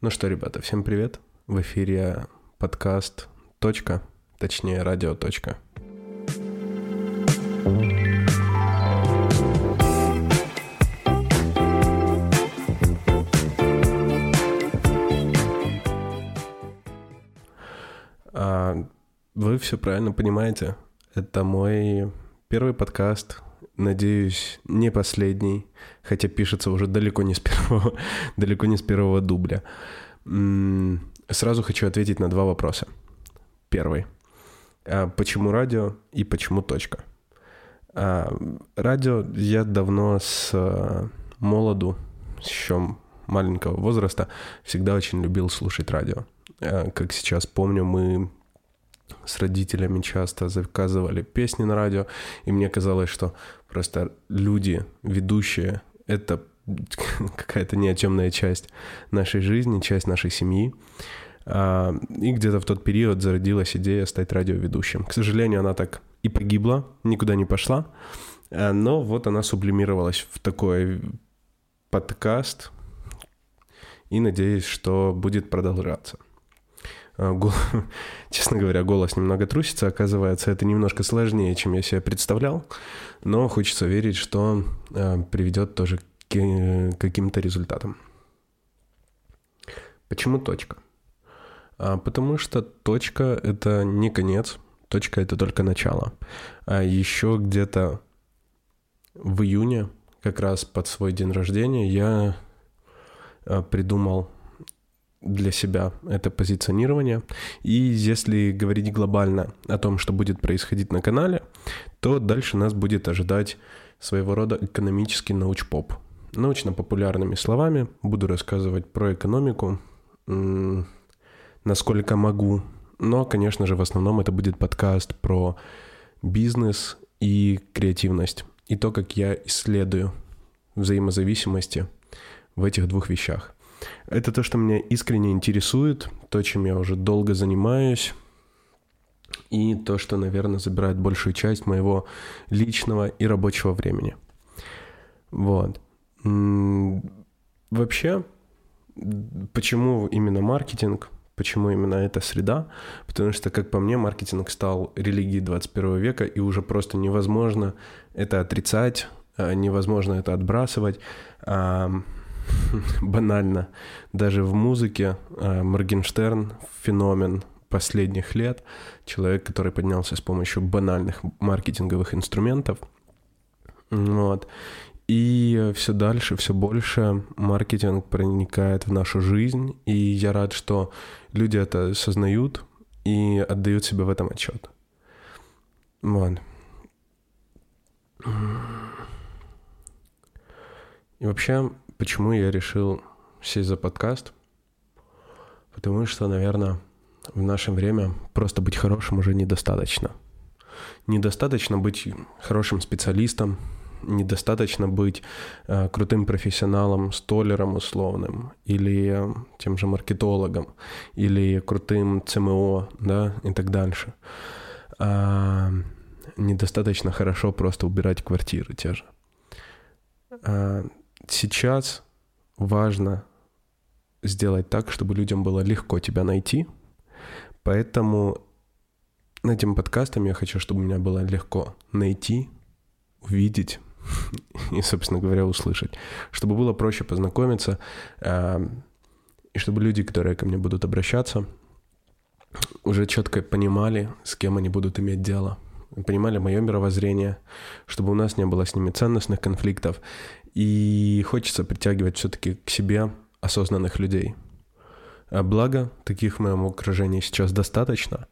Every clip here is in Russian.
Ну что, ребята, всем привет. В эфире подкаст «Точка», точнее, радио «Точка». А, вы все правильно понимаете. Это мой первый подкаст, надеюсь, не последний, хотя пишется уже далеко не с первого, далеко не с первого дубля. Сразу хочу ответить на два вопроса. Первый. А почему радио и почему точка? А, радио я давно с а, молоду, еще маленького возраста, всегда очень любил слушать радио. Как сейчас помню, мы с родителями часто заказывали песни на радио, и мне казалось, что просто люди, ведущие, это какая-то неотемная часть нашей жизни, часть нашей семьи. А, и где-то в тот период зародилась идея стать радиоведущим. К сожалению, она так и погибла, никуда не пошла. А, но вот она сублимировалась в такой подкаст. И надеюсь, что будет продолжаться. А, гол... честно говоря, голос немного трусится. Оказывается, это немножко сложнее, чем я себе представлял. Но хочется верить, что э, приведет тоже к каким-то результатам. Почему точка? А, потому что точка — это не конец, точка — это только начало. А еще где-то в июне, как раз под свой день рождения, я придумал для себя это позиционирование. И если говорить глобально о том, что будет происходить на канале, то дальше нас будет ожидать своего рода экономический научпоп. Научно-популярными словами буду рассказывать про экономику, насколько могу. Но, конечно же, в основном это будет подкаст про бизнес и креативность. И то, как я исследую взаимозависимости в этих двух вещах. Это то, что меня искренне интересует, то, чем я уже долго занимаюсь, и то, что, наверное, забирает большую часть моего личного и рабочего времени. Вот. Вообще, почему именно маркетинг? Почему именно эта среда? Потому что, как по мне, маркетинг стал религией 21 века, и уже просто невозможно это отрицать, а, невозможно это отбрасывать. банально. Даже в музыке э, Моргенштерн феномен последних лет, человек, который поднялся с помощью банальных маркетинговых инструментов. Вот. И все дальше, все больше маркетинг проникает в нашу жизнь, и я рад, что люди это осознают и отдают себе в этом отчет. Вот. И вообще, почему я решил сесть за подкаст? Потому что, наверное, в наше время просто быть хорошим уже недостаточно. Недостаточно быть хорошим специалистом, недостаточно быть э, крутым профессионалом, столером условным, или э, тем же маркетологом, или крутым ЦМО, да, и так дальше. А, недостаточно хорошо просто убирать квартиры те же. А, сейчас важно сделать так, чтобы людям было легко тебя найти. Поэтому этим подкастом я хочу, чтобы меня было легко найти, увидеть и, собственно говоря, услышать. Чтобы было проще познакомиться, э, и чтобы люди, которые ко мне будут обращаться, уже четко понимали, с кем они будут иметь дело, понимали мое мировоззрение, чтобы у нас не было с ними ценностных конфликтов, и хочется притягивать все-таки к себе осознанных людей. А благо, таких в моем окружении сейчас достаточно.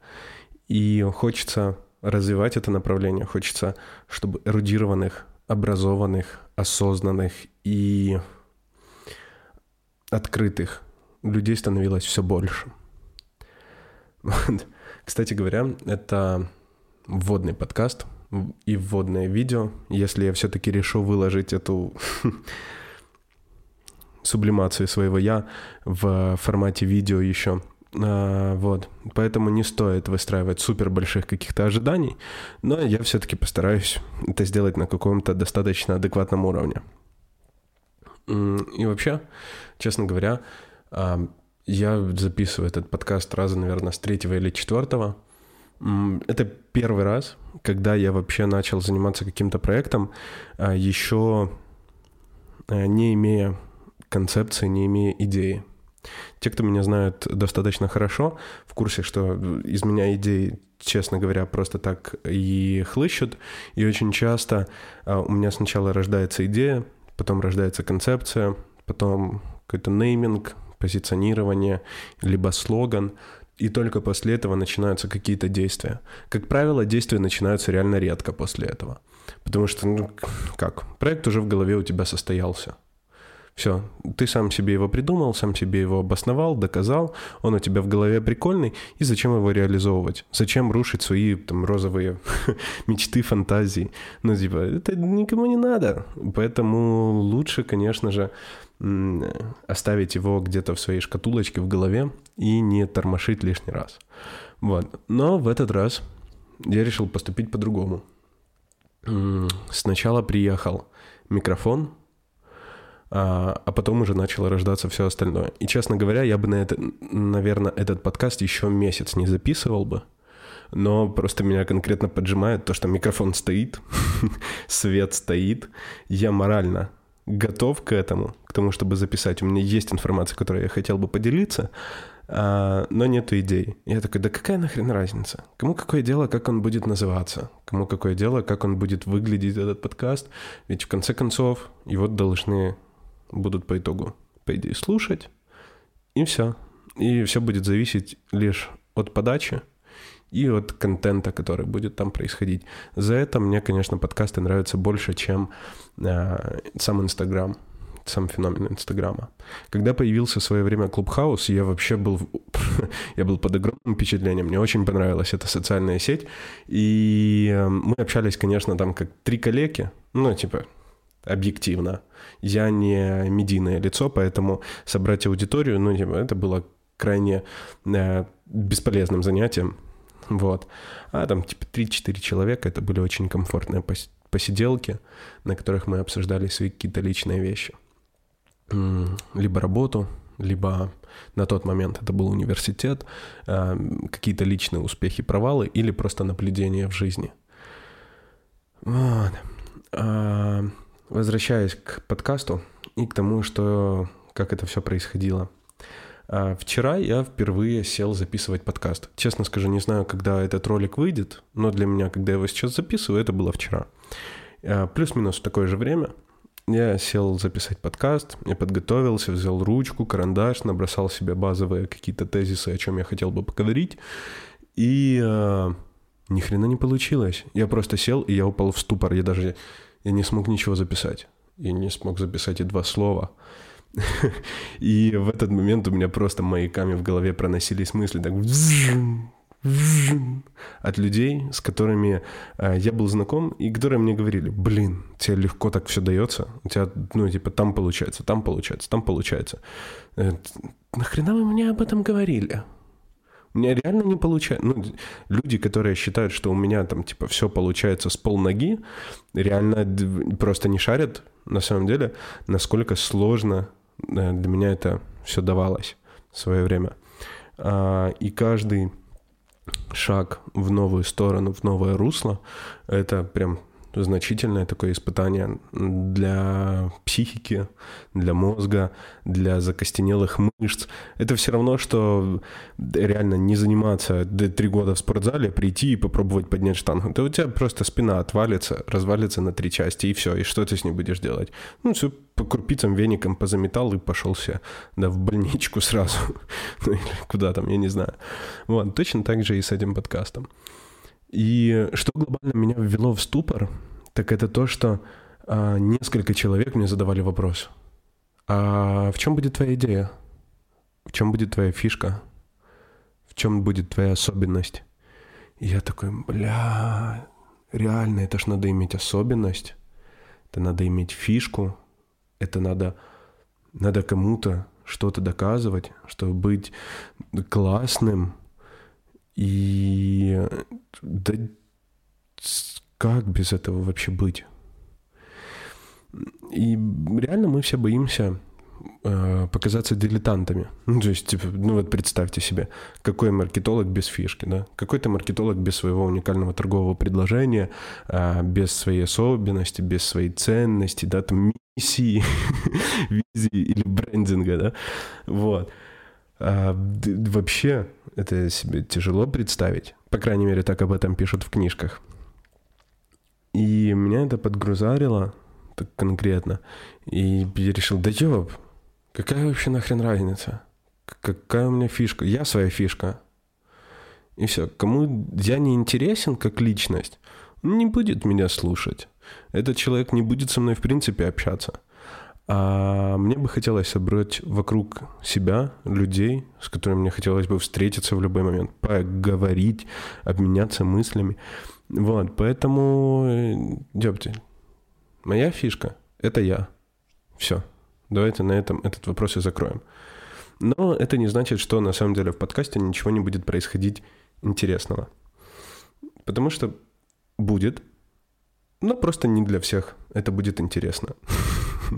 И хочется развивать это направление. Хочется, чтобы эрудированных, образованных, осознанных и открытых людей становилось все больше. Кстати говоря, это вводный подкаст – и вводное видео, если я все-таки решу выложить эту сублимацию своего я в формате видео еще. А, вот. Поэтому не стоит выстраивать супер больших каких-то ожиданий, но я все-таки постараюсь это сделать на каком-то достаточно адекватном уровне. И вообще, честно говоря, а, Я записываю этот подкаст раза, наверное, с третьего или четвертого. Это первый раз, когда я вообще начал заниматься каким-то проектом, а, еще э, не имея концепции, не имея идеи. Те, кто меня знают достаточно хорошо, в курсе, что из меня идеи, честно говоря, просто так и хлыщут. И очень часто а, у меня сначала рождается идея, потом рождается концепция, потом какой-то нейминг, позиционирование, либо слоган, и только после этого начинаются какие-то действия. Как правило, действия начинаются реально редко после этого. Потому что, ну, как, проект уже в голове у тебя состоялся. Все, ты сам себе его придумал, сам себе его обосновал, доказал, он у тебя в голове прикольный, и зачем его реализовывать? Зачем рушить свои там розовые мечты, фантазии? Ну, типа, это никому не надо. Поэтому лучше, конечно же, оставить его где-то в своей шкатулочке в голове и не тормошить лишний раз. Вот. Но в этот раз я решил поступить по-другому. Сначала приехал микрофон, а, а потом уже начало рождаться все остальное. И, честно говоря, я бы на это, наверное, этот подкаст еще месяц не записывал бы, но просто меня конкретно поджимает то, что микрофон стоит, свет стоит, я морально готов к этому, к тому, чтобы записать. У меня есть информация, которой я хотел бы поделиться, а, но нету идей. Я такой, да какая нахрен разница? Кому какое дело, как он будет называться? Кому какое дело, как он будет выглядеть, этот подкаст? Ведь в конце концов его должны будут по итогу, по идее, слушать, и все. И все будет зависеть лишь от подачи, и от контента, который будет там происходить. За это мне, конечно, подкасты нравятся больше, чем э, сам Инстаграм, сам феномен Инстаграма. Когда появился в свое время Клубхаус, я вообще был, я был под огромным впечатлением. Мне очень понравилась эта социальная сеть. И э, мы общались, конечно, там как три коллеги, ну, типа, объективно. Я не медийное лицо, поэтому собрать аудиторию, ну, типа, это было крайне э, бесполезным занятием. Вот. А там типа 3-4 человека, это были очень комфортные посиделки, на которых мы обсуждали свои какие-то личные вещи. Либо работу, либо на тот момент это был университет, а, какие-то личные успехи, провалы или просто наблюдения в жизни. Вот. А, возвращаясь к подкасту и к тому, что как это все происходило. А, вчера я впервые сел записывать подкаст. Честно скажу, не знаю, когда этот ролик выйдет, но для меня, когда я его сейчас записываю, это было вчера. А, плюс-минус в такое же время я сел записать подкаст, я подготовился, взял ручку, карандаш, набросал себе базовые какие-то тезисы, о чем я хотел бы поговорить, и э, ни хрена не получилось. Я просто сел, и я упал в ступор, я даже я не смог ничего записать. Я не смог записать и два слова. И в этот момент у меня просто маяками в голове проносились мысли так от людей, с которыми э, я был знаком, и которые мне говорили, блин, тебе легко так все дается, у тебя, ну, типа, там получается, там получается, там получается. Э, нахрена вы мне об этом говорили? У меня реально не получается. Ну, люди, которые считают, что у меня там, типа, все получается с полноги, реально просто не шарят, на самом деле, насколько сложно для меня это все давалось в свое время. А, и каждый шаг в новую сторону, в новое русло, это прям значительное такое испытание для психики, для мозга, для закостенелых мышц. Это все равно, что реально не заниматься три года в спортзале, прийти и попробовать поднять штангу. Да у тебя просто спина отвалится, развалится на три части, и все. И что ты с ней будешь делать? Ну, все по крупицам веником позаметал и пошел все, да, в больничку сразу. ну, или куда там, я не знаю. Вот, точно так же и с этим подкастом. И что глобально меня ввело в ступор, так это то, что а, несколько человек мне задавали вопрос. А в чем будет твоя идея? В чем будет твоя фишка? В чем будет твоя особенность? И я такой, бля, реально, это ж надо иметь особенность, это надо иметь фишку, это надо, надо кому-то что-то доказывать, чтобы быть классным, и да, как без этого вообще быть? И реально мы все боимся э, показаться дилетантами. Ну, то есть, типа, ну вот представьте себе, какой маркетолог без фишки, да? Какой-то маркетолог без своего уникального торгового предложения, э, без своей особенности, без своей ценности, да, там миссии, визии или брендинга, да? Вот. А, вообще, это себе тяжело представить. По крайней мере, так об этом пишут в книжках. И меня это подгрузарило так конкретно. И я решил, да ёб, какая вообще нахрен разница? Какая у меня фишка? Я своя фишка. И все. Кому я не интересен как личность, не будет меня слушать. Этот человек не будет со мной в принципе общаться. А мне бы хотелось собрать вокруг себя людей, с которыми мне хотелось бы встретиться в любой момент, поговорить, обменяться мыслями. Вот, поэтому, ёпте, моя фишка — это я. Все. Давайте на этом этот вопрос и закроем. Но это не значит, что на самом деле в подкасте ничего не будет происходить интересного. Потому что будет, но просто не для всех. Это будет интересно.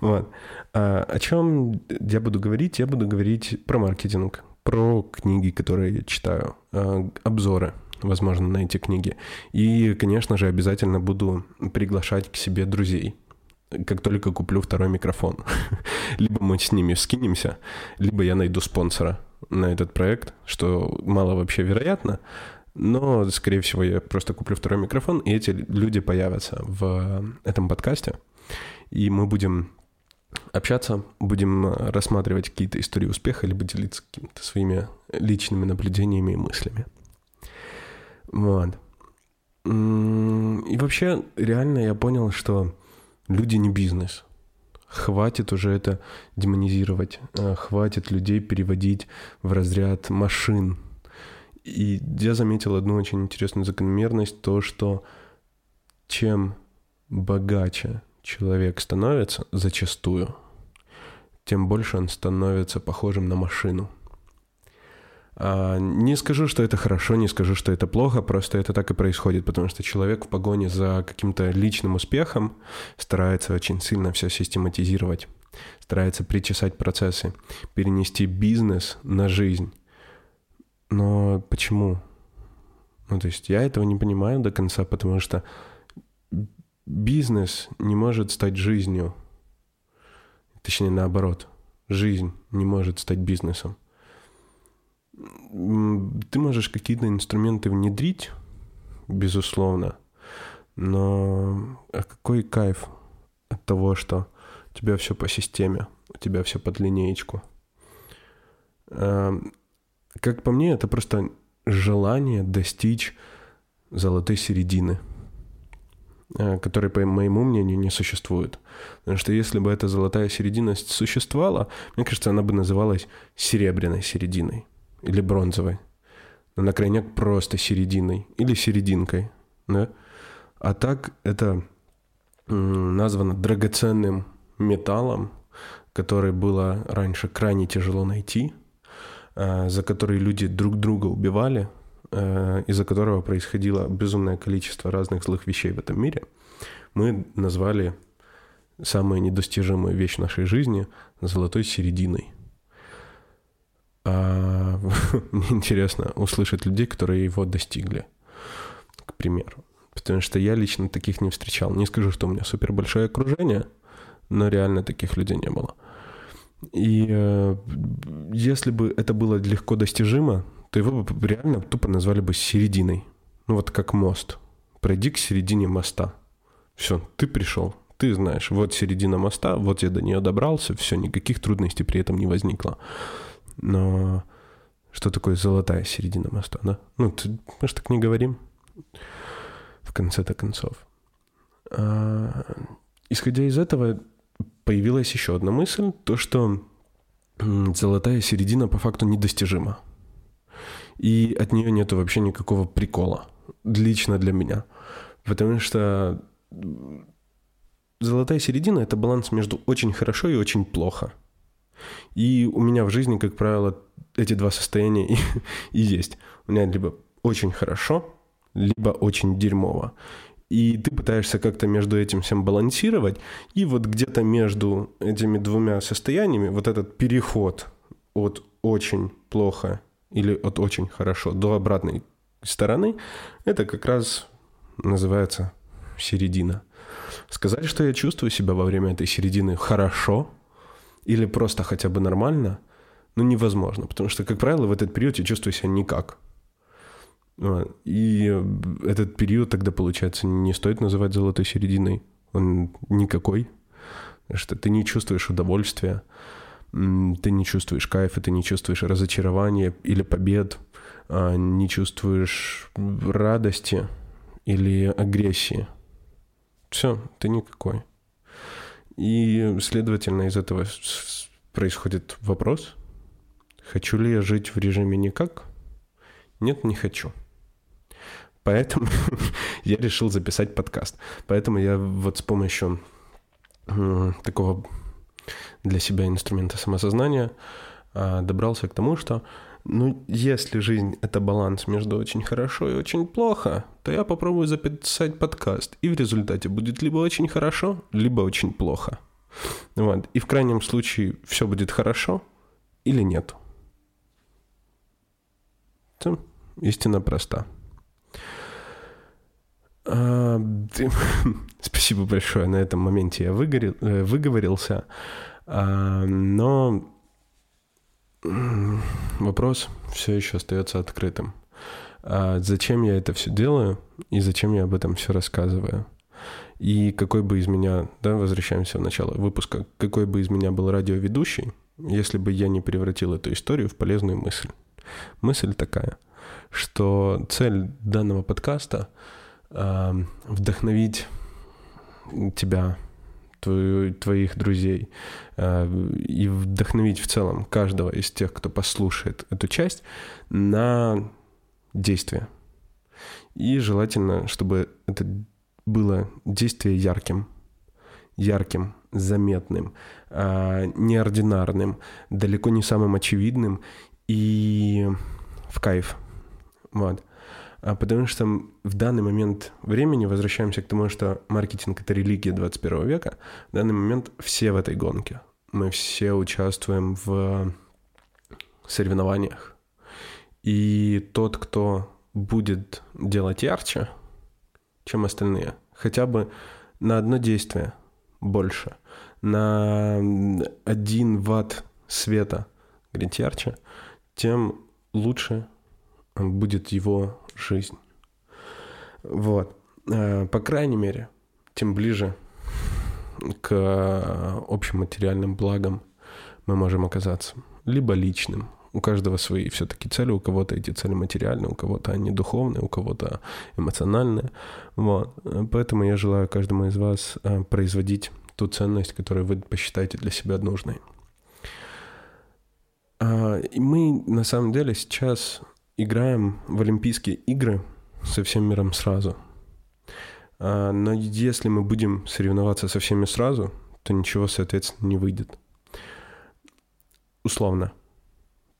Вот. А о чем я буду говорить? Я буду говорить про маркетинг, про книги, которые я читаю, а, обзоры, возможно, на эти книги. И, конечно же, обязательно буду приглашать к себе друзей, как только куплю второй микрофон. либо мы с ними скинемся, либо я найду спонсора на этот проект, что мало вообще вероятно, но, скорее всего, я просто куплю второй микрофон, и эти люди появятся в этом подкасте, и мы будем общаться, будем рассматривать какие-то истории успеха, либо делиться какими-то своими личными наблюдениями и мыслями. Вот. И вообще, реально я понял, что люди не бизнес. Хватит уже это демонизировать. Э, хватит людей переводить в разряд машин. И я заметил одну очень интересную закономерность, то, что чем богаче человек становится, зачастую, тем больше он становится похожим на машину – а, не скажу, что это хорошо, не скажу, что это плохо, просто это так и происходит, потому что человек в погоне за каким-то личным успехом старается очень сильно все систематизировать, старается причесать процессы, перенести бизнес на жизнь. Но почему? Ну, то есть я этого не понимаю до конца, потому что бизнес не может стать жизнью. Точнее, наоборот. Жизнь не может стать бизнесом ты можешь какие-то инструменты внедрить, безусловно, но а какой кайф от того, что у тебя все по системе, у тебя все под линеечку. Как по мне, это просто желание достичь золотой середины, э, которой, по моему мнению, не существует. Потому что если бы эта золотая середина существовала, мне кажется, она бы называлась серебряной серединой или бронзовой. Но на крайняк просто серединой или серединкой. Да? А так это названо драгоценным металлом, который было раньше крайне тяжело найти, за который люди друг друга убивали, а, из-за которого происходило безумное количество разных злых вещей в этом мире, мы назвали самую недостижимую вещь нашей жизни золотой серединой – а, мне интересно услышать людей, которые его достигли, к примеру. Потому что я лично таких не встречал. Не скажу, что у меня супер большое окружение, но реально таких людей не было. И э, если бы это было легко достижимо, то его бы реально тупо назвали бы серединой. Ну вот как мост. Пройди к середине моста. Все, ты пришел, ты знаешь, вот середина моста, вот я до нее добрался, все, никаких трудностей при этом не возникло. Но что такое золотая середина моста, да? Ну, ты, мы же так не говорим в конце-то концов. А, исходя из этого, появилась еще одна мысль, то, что золотая середина по факту недостижима. И от нее нету вообще никакого прикола. Лично для меня. Потому что золотая середина — это баланс между очень хорошо и очень плохо — и у меня в жизни, как правило, эти два состояния и, и есть. У меня либо очень хорошо, либо очень дерьмово. И ты пытаешься как-то между этим всем балансировать, и вот где-то между этими двумя состояниями вот этот переход от очень плохо или от очень хорошо до обратной стороны, это как раз называется середина. Сказать, что я чувствую себя во время этой середины хорошо или просто хотя бы нормально, ну невозможно, потому что, как правило, в этот период я чувствую себя никак. И этот период тогда, получается, не стоит называть золотой серединой. Он никакой. Что ты не чувствуешь удовольствия, ты не чувствуешь кайфа, ты не чувствуешь разочарования или побед, а не чувствуешь радости или агрессии. Все, ты никакой. И, следовательно, из этого происходит вопрос, хочу ли я жить в режиме никак? Нет, не хочу. Поэтому я решил записать подкаст. Поэтому я вот с помощью такого для себя инструмента самосознания а, добрался к тому, что ну, если жизнь — это баланс между очень хорошо и очень плохо, то я попробую записать подкаст, и в результате будет либо очень хорошо, либо очень плохо. Вот. И в крайнем случае все будет хорошо или нет. Это истина проста. А, спасибо большое. На этом моменте я выгорел, э, выговорился. А, но вопрос все еще остается открытым. А зачем я это все делаю и зачем я об этом все рассказываю? И какой бы из меня, да, возвращаемся в начало выпуска, какой бы из меня был радиоведущий, если бы я не превратил эту историю в полезную мысль. Мысль такая, что цель данного подкаста э, вдохновить тебя твою, твоих друзей э, и вдохновить в целом каждого из тех, кто послушает эту часть, на действие. И желательно, чтобы это было действие ярким, ярким, заметным, э, неординарным, далеко не самым очевидным и в кайф. Вот. А потому что в данный момент времени, возвращаемся к тому, что маркетинг — это религия 21 века, в данный момент все в этой гонке. Мы все участвуем в соревнованиях. И тот, кто будет делать ярче, чем остальные, хотя бы на одно действие больше, на один ватт света говорить ярче, тем лучше будет его жизнь. Вот. Э, по крайней мере, тем ближе к общим материальным благам мы можем оказаться. Либо личным. У каждого свои все-таки цели. У кого-то эти цели материальные, у кого-то они духовные, у кого-то эмоциональные. Вот. Поэтому я желаю каждому из вас э, производить ту ценность, которую вы посчитаете для себя нужной. И мы на самом деле сейчас играем в Олимпийские игры со всем миром сразу. А, но если мы будем соревноваться со всеми сразу, то ничего, соответственно, не выйдет. Условно.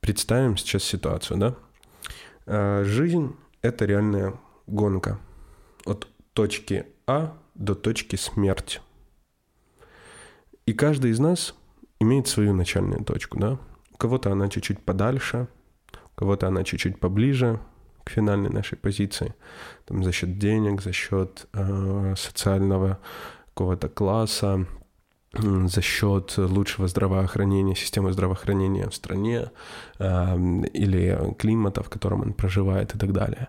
Представим сейчас ситуацию, да? А, жизнь — это реальная гонка. От точки А до точки смерти. И каждый из нас имеет свою начальную точку, да? У кого-то она чуть-чуть подальше — кого-то она чуть-чуть поближе к финальной нашей позиции, там, за счет денег, за счет э, социального какого-то класса, за счет лучшего здравоохранения, системы здравоохранения в стране э, или климата, в котором он проживает и так далее.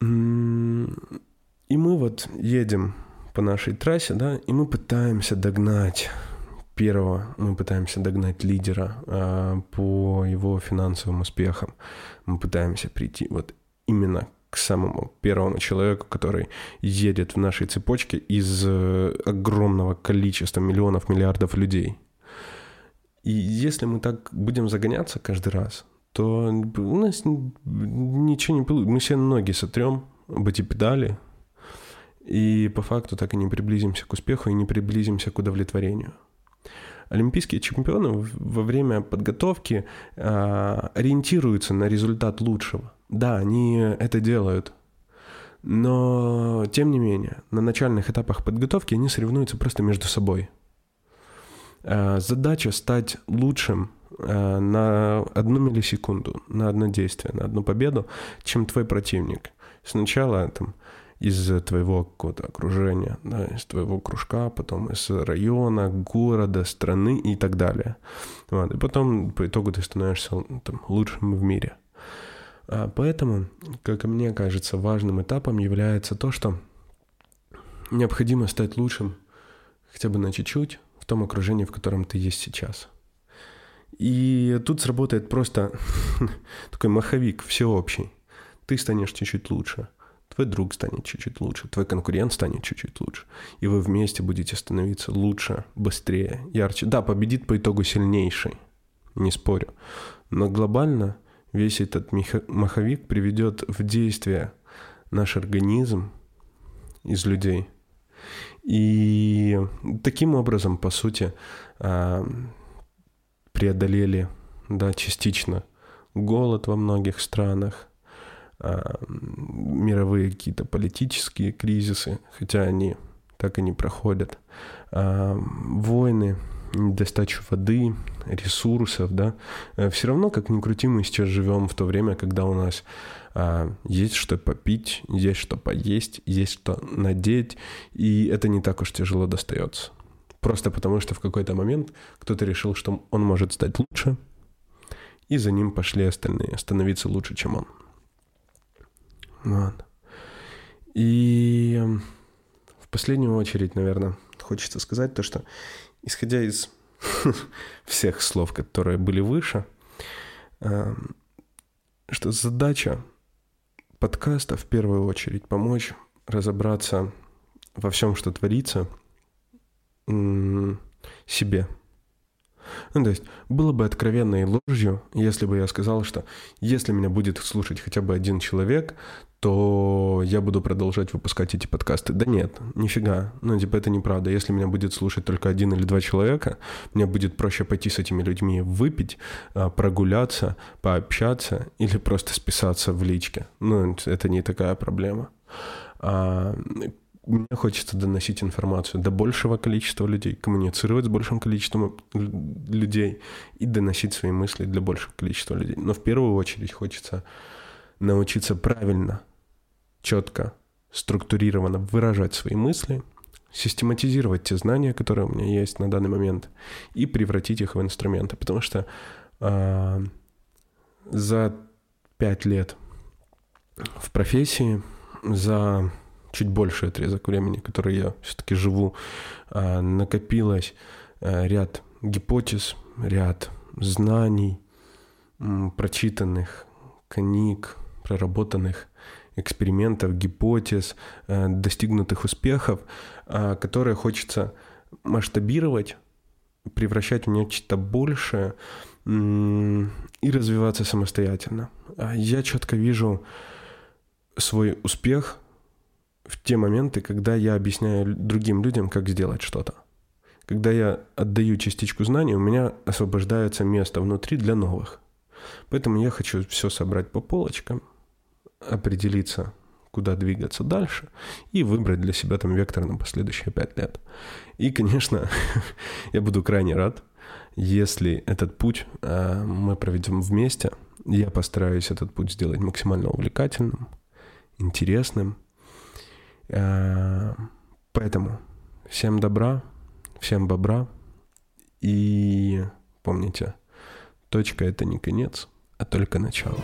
И мы вот едем по нашей трассе, да, и мы пытаемся догнать первого мы пытаемся догнать лидера э, по его финансовым успехам. Мы пытаемся прийти вот именно к самому первому человеку, который едет в нашей цепочке из э, огромного количества миллионов, миллиардов людей. И если мы так будем загоняться каждый раз, то у нас ничего не получится. Мы все ноги сотрем об эти педали, и по факту так и не приблизимся к успеху и не приблизимся к удовлетворению олимпийские чемпионы во время подготовки э, ориентируются на результат лучшего. Да, они это делают. Но, тем не менее, на начальных этапах подготовки они соревнуются просто между собой. Э, задача стать лучшим э, на одну миллисекунду, на одно действие, на одну победу, чем твой противник. Сначала там из твоего какого-то окружения, да, из твоего кружка, потом из района, города, страны и так далее. Вот. И потом по итогу ты становишься там, лучшим в мире. А поэтому, как мне кажется, важным этапом является то, что необходимо стать лучшим хотя бы на чуть-чуть в том окружении, в котором ты есть сейчас. И тут сработает просто такой маховик всеобщий. Ты станешь чуть-чуть лучше – твой друг станет чуть-чуть лучше, твой конкурент станет чуть-чуть лучше, и вы вместе будете становиться лучше, быстрее, ярче. Да, победит по итогу сильнейший, не спорю, но глобально весь этот маховик приведет в действие наш организм из людей. И таким образом, по сути, а, преодолели, да, частично голод во многих странах – мировые какие-то политические кризисы, хотя они так и не проходят, а, войны, недостачу воды, ресурсов, да, э, все равно, как ни крути, мы сейчас живем в то время, когда у нас а, есть что попить, есть что поесть, есть что надеть, и это не так уж тяжело достается. Просто потому, что в какой-то момент кто-то решил, что он может стать лучше, и за ним пошли остальные, становиться лучше, чем он. Вот. И эм, в последнюю очередь, наверное, хочется сказать то, что исходя из всех слов, которые были выше, эм, что задача подкаста в первую очередь помочь разобраться во всем, что творится, себе – ну, то есть, было бы откровенной ложью, если бы я сказал, что если меня будет слушать хотя бы один человек, то я буду продолжать выпускать эти подкасты. Да нет, нифига. Ну, типа, это неправда. Если меня будет слушать только один или два человека, мне будет проще пойти с этими людьми выпить, а, прогуляться, пообщаться или просто списаться в личке. Ну, это не такая проблема. Мне хочется доносить информацию до большего количества людей, коммуницировать с большим количеством людей и доносить свои мысли для большего количества людей. Но в первую очередь хочется научиться правильно, четко, структурированно выражать свои мысли, систематизировать те знания, которые у меня есть на данный момент, и превратить их в инструменты. Потому что э, за пять лет в профессии, за чуть больший отрезок времени, который я все-таки живу, а, накопилось а, ряд гипотез, ряд знаний, прочитанных книг, проработанных экспериментов, гипотез, а, достигнутых успехов, которые хочется масштабировать, превращать в нечто большее и развиваться самостоятельно. Я четко вижу свой успех в те моменты, когда я объясняю другим людям, как сделать что-то. Когда я отдаю частичку знаний, у меня освобождается место внутри для новых. Поэтому я хочу все собрать по полочкам, определиться, куда двигаться дальше, и выбрать для себя там вектор на последующие пять лет. И, конечно, я буду крайне рад, если этот путь э, мы проведем вместе. Я постараюсь этот путь сделать максимально увлекательным, интересным – поэтому всем добра, всем бобра. И помните, точка это не конец, а только начало.